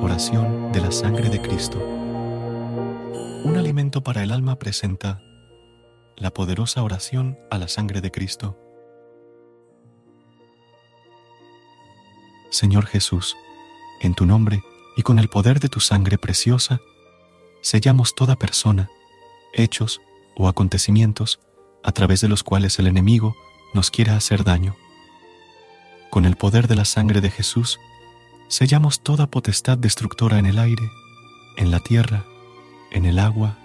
Oración de la sangre de Cristo. Un alimento para el alma presenta la poderosa oración a la sangre de Cristo. Señor Jesús, en tu nombre y con el poder de tu sangre preciosa, sellamos toda persona, hechos o acontecimientos a través de los cuales el enemigo nos quiera hacer daño. Con el poder de la sangre de Jesús, sellamos toda potestad destructora en el aire, en la tierra, en el agua,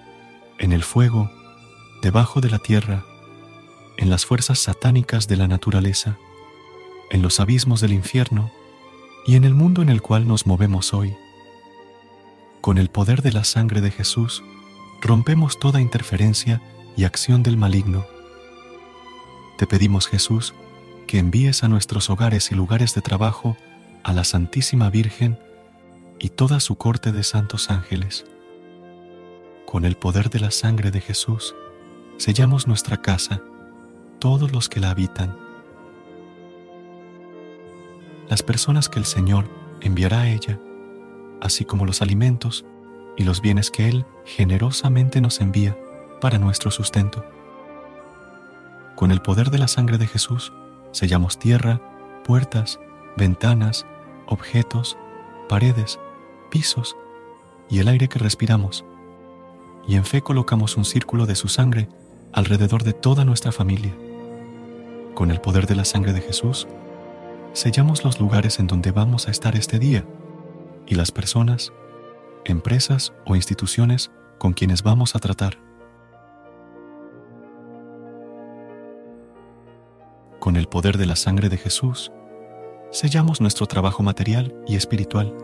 en el fuego, debajo de la tierra, en las fuerzas satánicas de la naturaleza, en los abismos del infierno y en el mundo en el cual nos movemos hoy. Con el poder de la sangre de Jesús, rompemos toda interferencia y acción del maligno. Te pedimos, Jesús, que envíes a nuestros hogares y lugares de trabajo a la Santísima Virgen y toda su corte de santos ángeles. Con el poder de la sangre de Jesús, sellamos nuestra casa, todos los que la habitan. Las personas que el Señor enviará a ella, así como los alimentos y los bienes que Él generosamente nos envía para nuestro sustento. Con el poder de la sangre de Jesús, sellamos tierra, puertas, ventanas, objetos, paredes, pisos y el aire que respiramos, y en fe colocamos un círculo de su sangre alrededor de toda nuestra familia. Con el poder de la sangre de Jesús, sellamos los lugares en donde vamos a estar este día y las personas, empresas o instituciones con quienes vamos a tratar. Con el poder de la sangre de Jesús, sellamos nuestro trabajo material y espiritual,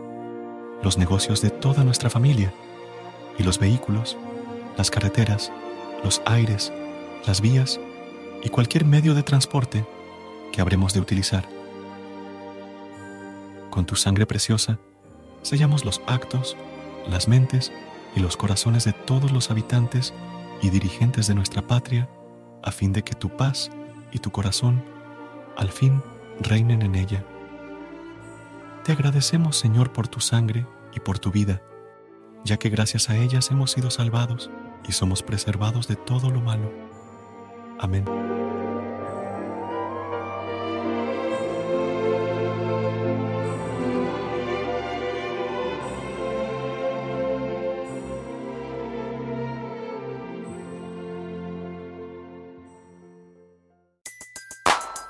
los negocios de toda nuestra familia y los vehículos, las carreteras, los aires, las vías y cualquier medio de transporte que habremos de utilizar. Con tu sangre preciosa, sellamos los actos, las mentes y los corazones de todos los habitantes y dirigentes de nuestra patria, a fin de que tu paz y tu corazón al fin reinen en ella. Te agradecemos, Señor, por tu sangre y por tu vida, ya que gracias a ellas hemos sido salvados y somos preservados de todo lo malo. Amén.